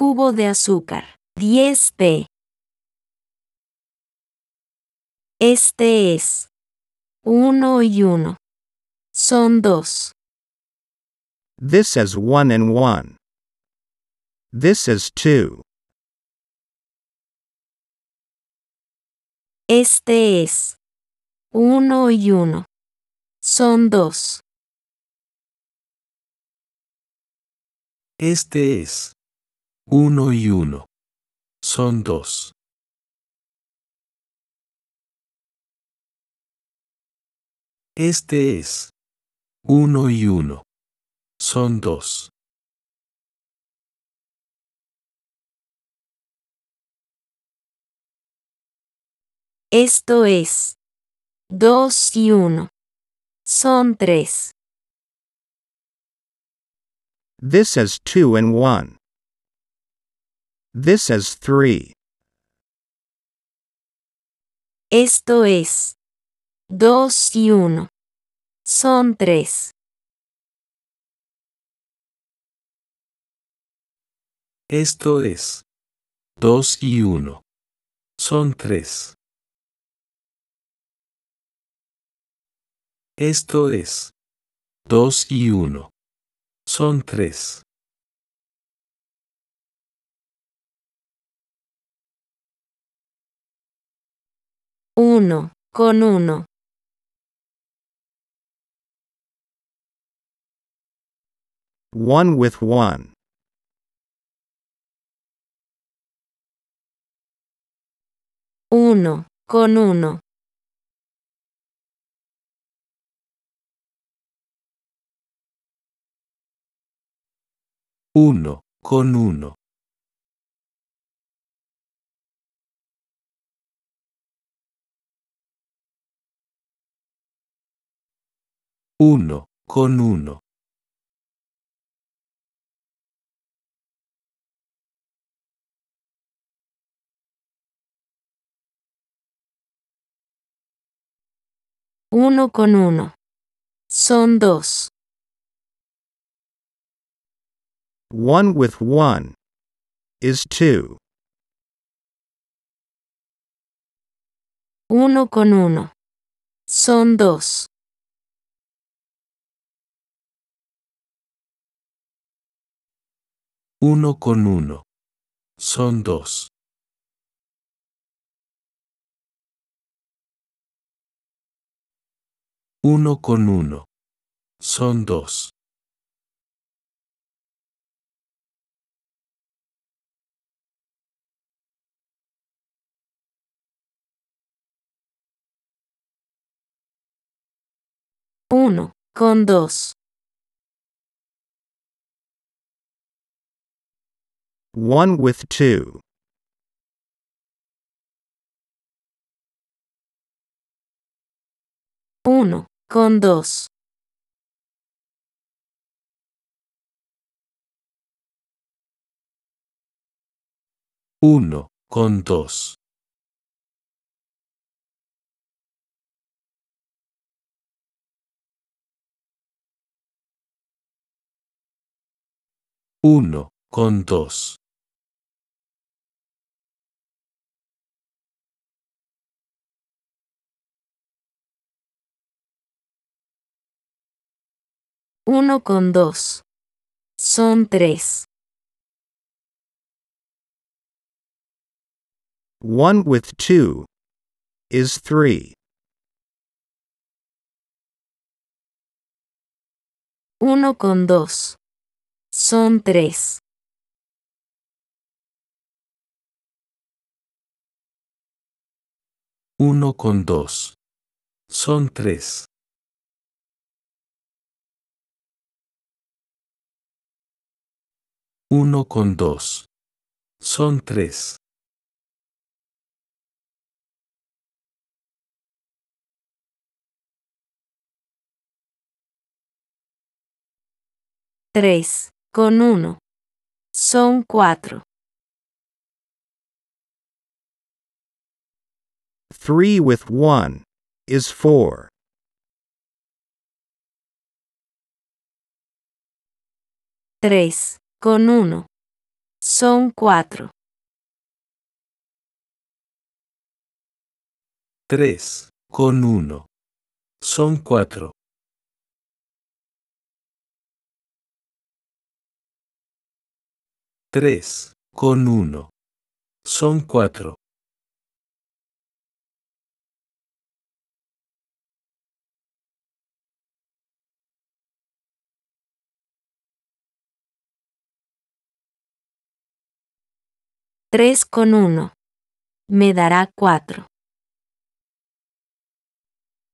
cubo de azúcar. 10 p. Este es. 1 y 1. Son 2. This is 1 and 1. This is 2. Este es. 1 y 1. Son 2. Este es. Uno y uno. Son dos. Este es. Uno y uno. Son dos. Esto es. 2 y 1. Son 3. This is 2 and 1. This is 3. Esto es. 2 y 1. Son 3. Esto es. Dos y uno. Son tres. Esto es. Dos y uno. Son tres. Uno, con uno. One with 1. Uno, con uno. Uno, con uno. Uno, con uno. Uno con uno. Son dos. One with 1 is 2. Uno con uno. Son dos. Uno con uno. Son dos. Uno con uno. Son dos. Uno, con dos. One with 2. Uno, con dos. Uno, con dos. Uno, con dos. Uno con dos. Son tres. One with 2 is 3. Uno con dos. Son tres. Uno con dos. Son tres. Uno con dos. Son tres. Tres, con uno. Son cuatro. 3 with 1 is 4. Tres, con uno. Son cuatro. Tres, con uno. Son cuatro. Tres, con uno. Son cuatro. Tres con uno. Me dará cuatro.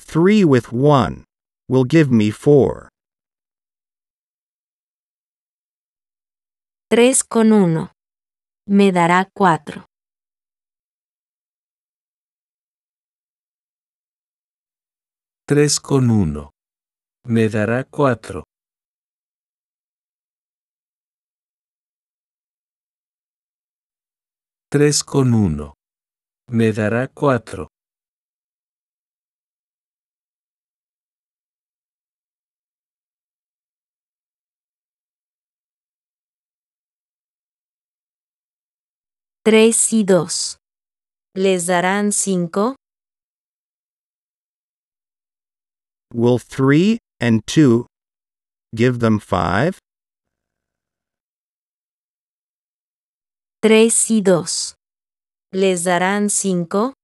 Three with one will give me four. Tres con uno. Me dará cuatro. Tres con uno. Me dará cuatro. Tres con uno. Me dará cuatro. Tres y dos. ¿Les darán cinco? Will three and two give them five? Tres y dos. ¿Les darán cinco?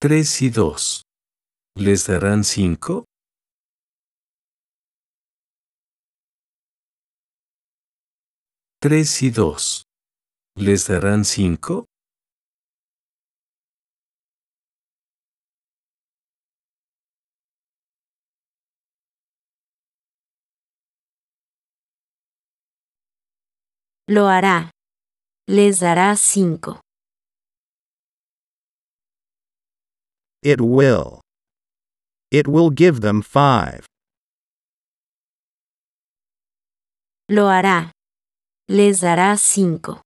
Tres y dos. ¿Les darán cinco? Tres y dos. ¿Les darán cinco? Lo hará. Les dará cinco. It will. It will give them five. Lo hará. Les dará cinco.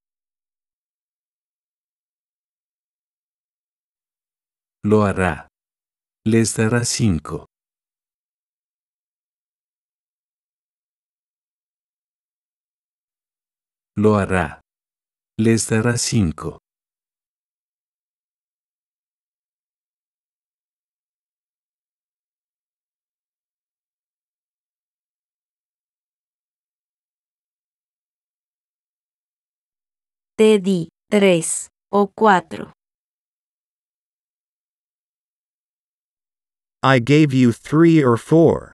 Lo hará. Les dará cinco. Lo hará. Les dará cinco. Te di tres o cuatro. I gave you three or four.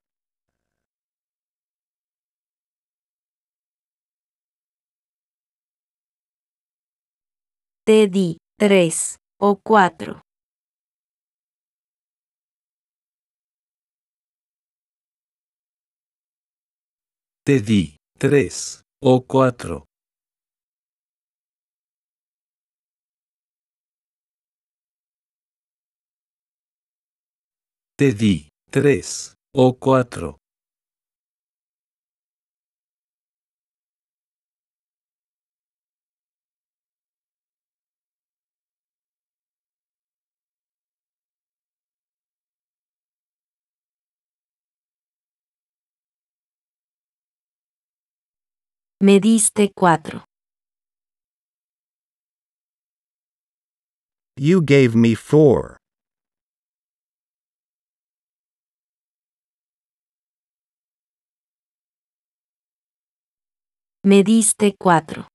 Te di tres o cuatro. Te di tres o cuatro. Te di tres o cuatro. Me diste cuatro. You gave me four. Me diste cuatro.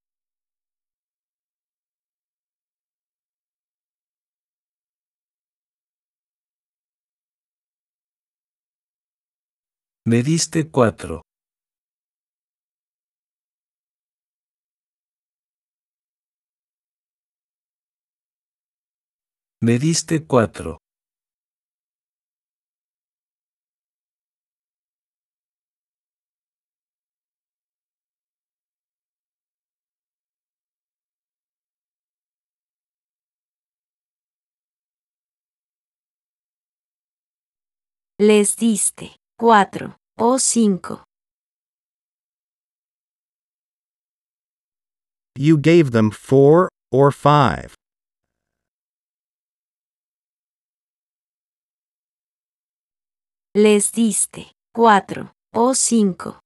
Me diste cuatro. Me diste cuatro. Les diste cuatro o cinco. You gave them four or five. les diste cuatro o cinco.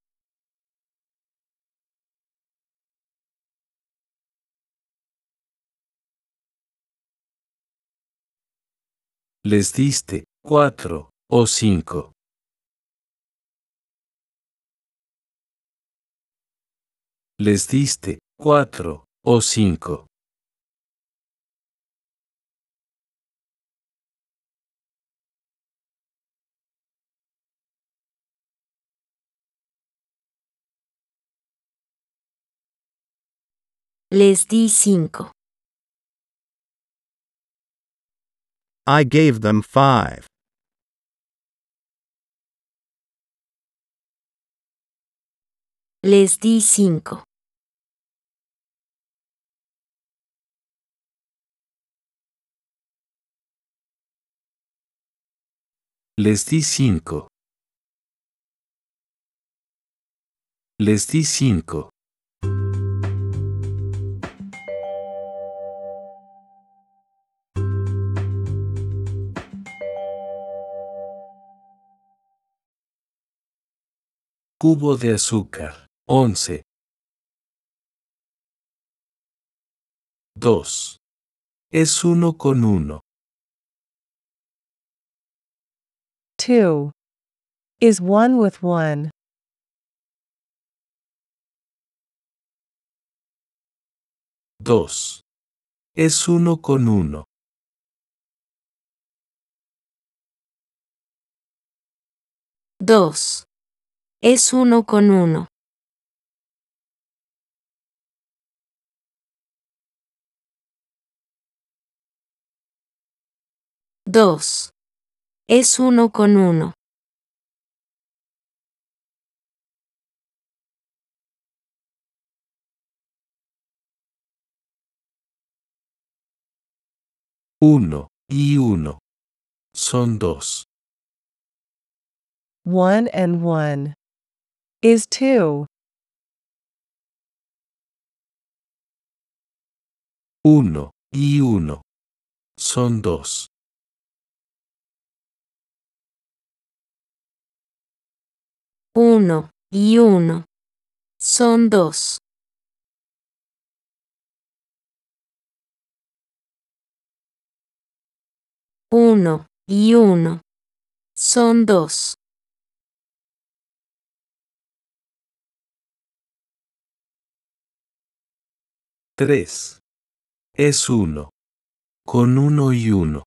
Les diste cuatro o cinco. Les diste cuatro o cinco. Les di cinco. I gave them five. Les di cinco. Les di cinco. Les di cinco. Cubo de azúcar. Once. Dos. Es uno con uno. Two is one with one. Dos. Es uno con uno. Dos. Es uno con uno. Dos. Es uno con uno. Uno y uno. Son dos. One and one is two. Uno y uno. Son dos. Uno y uno. Son dos. Uno y uno. Son dos. Tres. Es uno. Con uno y uno.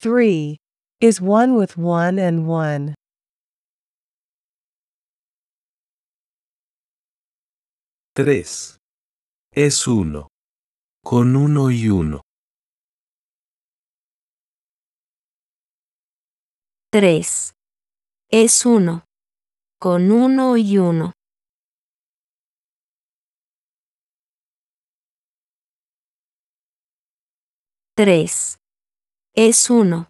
Three is one with one and one. Tres. Es uno. Con uno y uno. Tres. Es uno. Con uno y uno. Tres. Es uno.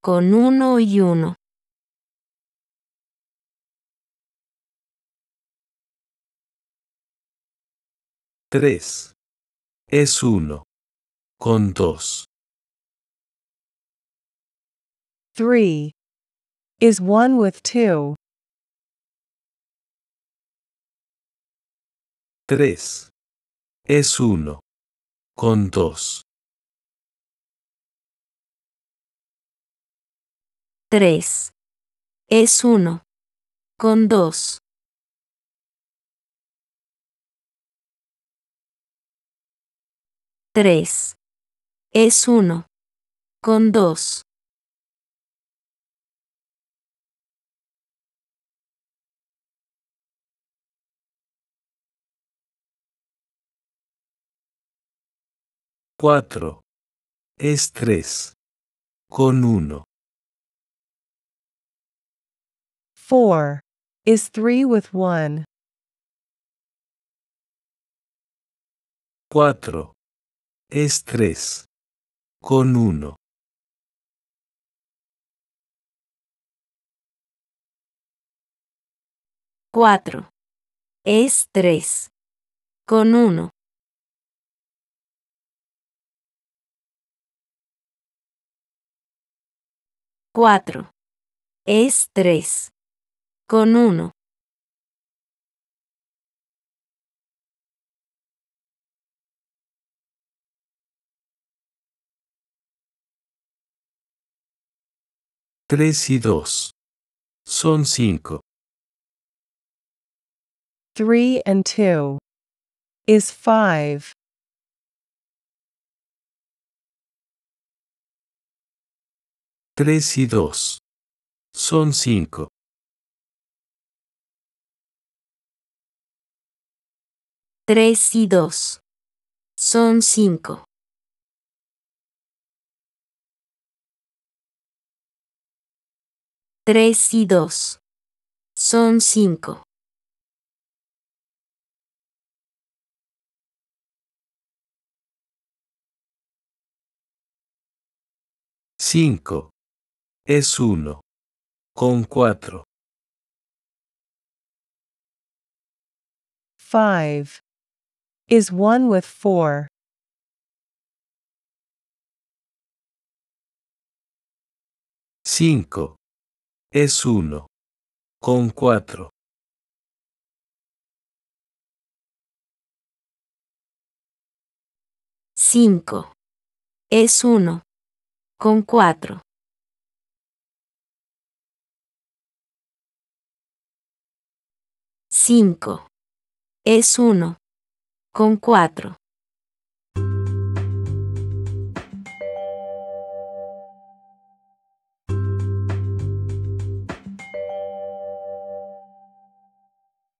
Con uno y uno. Tres. Es uno. Con dos. Three is one with two. Tres. Es uno. Con dos. Tres. Es uno. Con dos. Tres. Es uno. Con dos. Cuatro. Es tres. Con uno. Four is three with one. Cuatro. Es tres. Con uno. Cuatro. Es tres. Con uno. Cuatro. Es tres. con uno. Tres y dos. Son cinco. Three and two is five. Tres y dos. Son cinco. 3 y 2. Son 5. Tres y dos. Son cinco. Cinco. Es uno. Con cuatro. Five is 1 with 4. Cinco. Es uno. Con cuatro. Cinco. Es uno. Con cuatro. Cinco. Es uno. Con cuatro.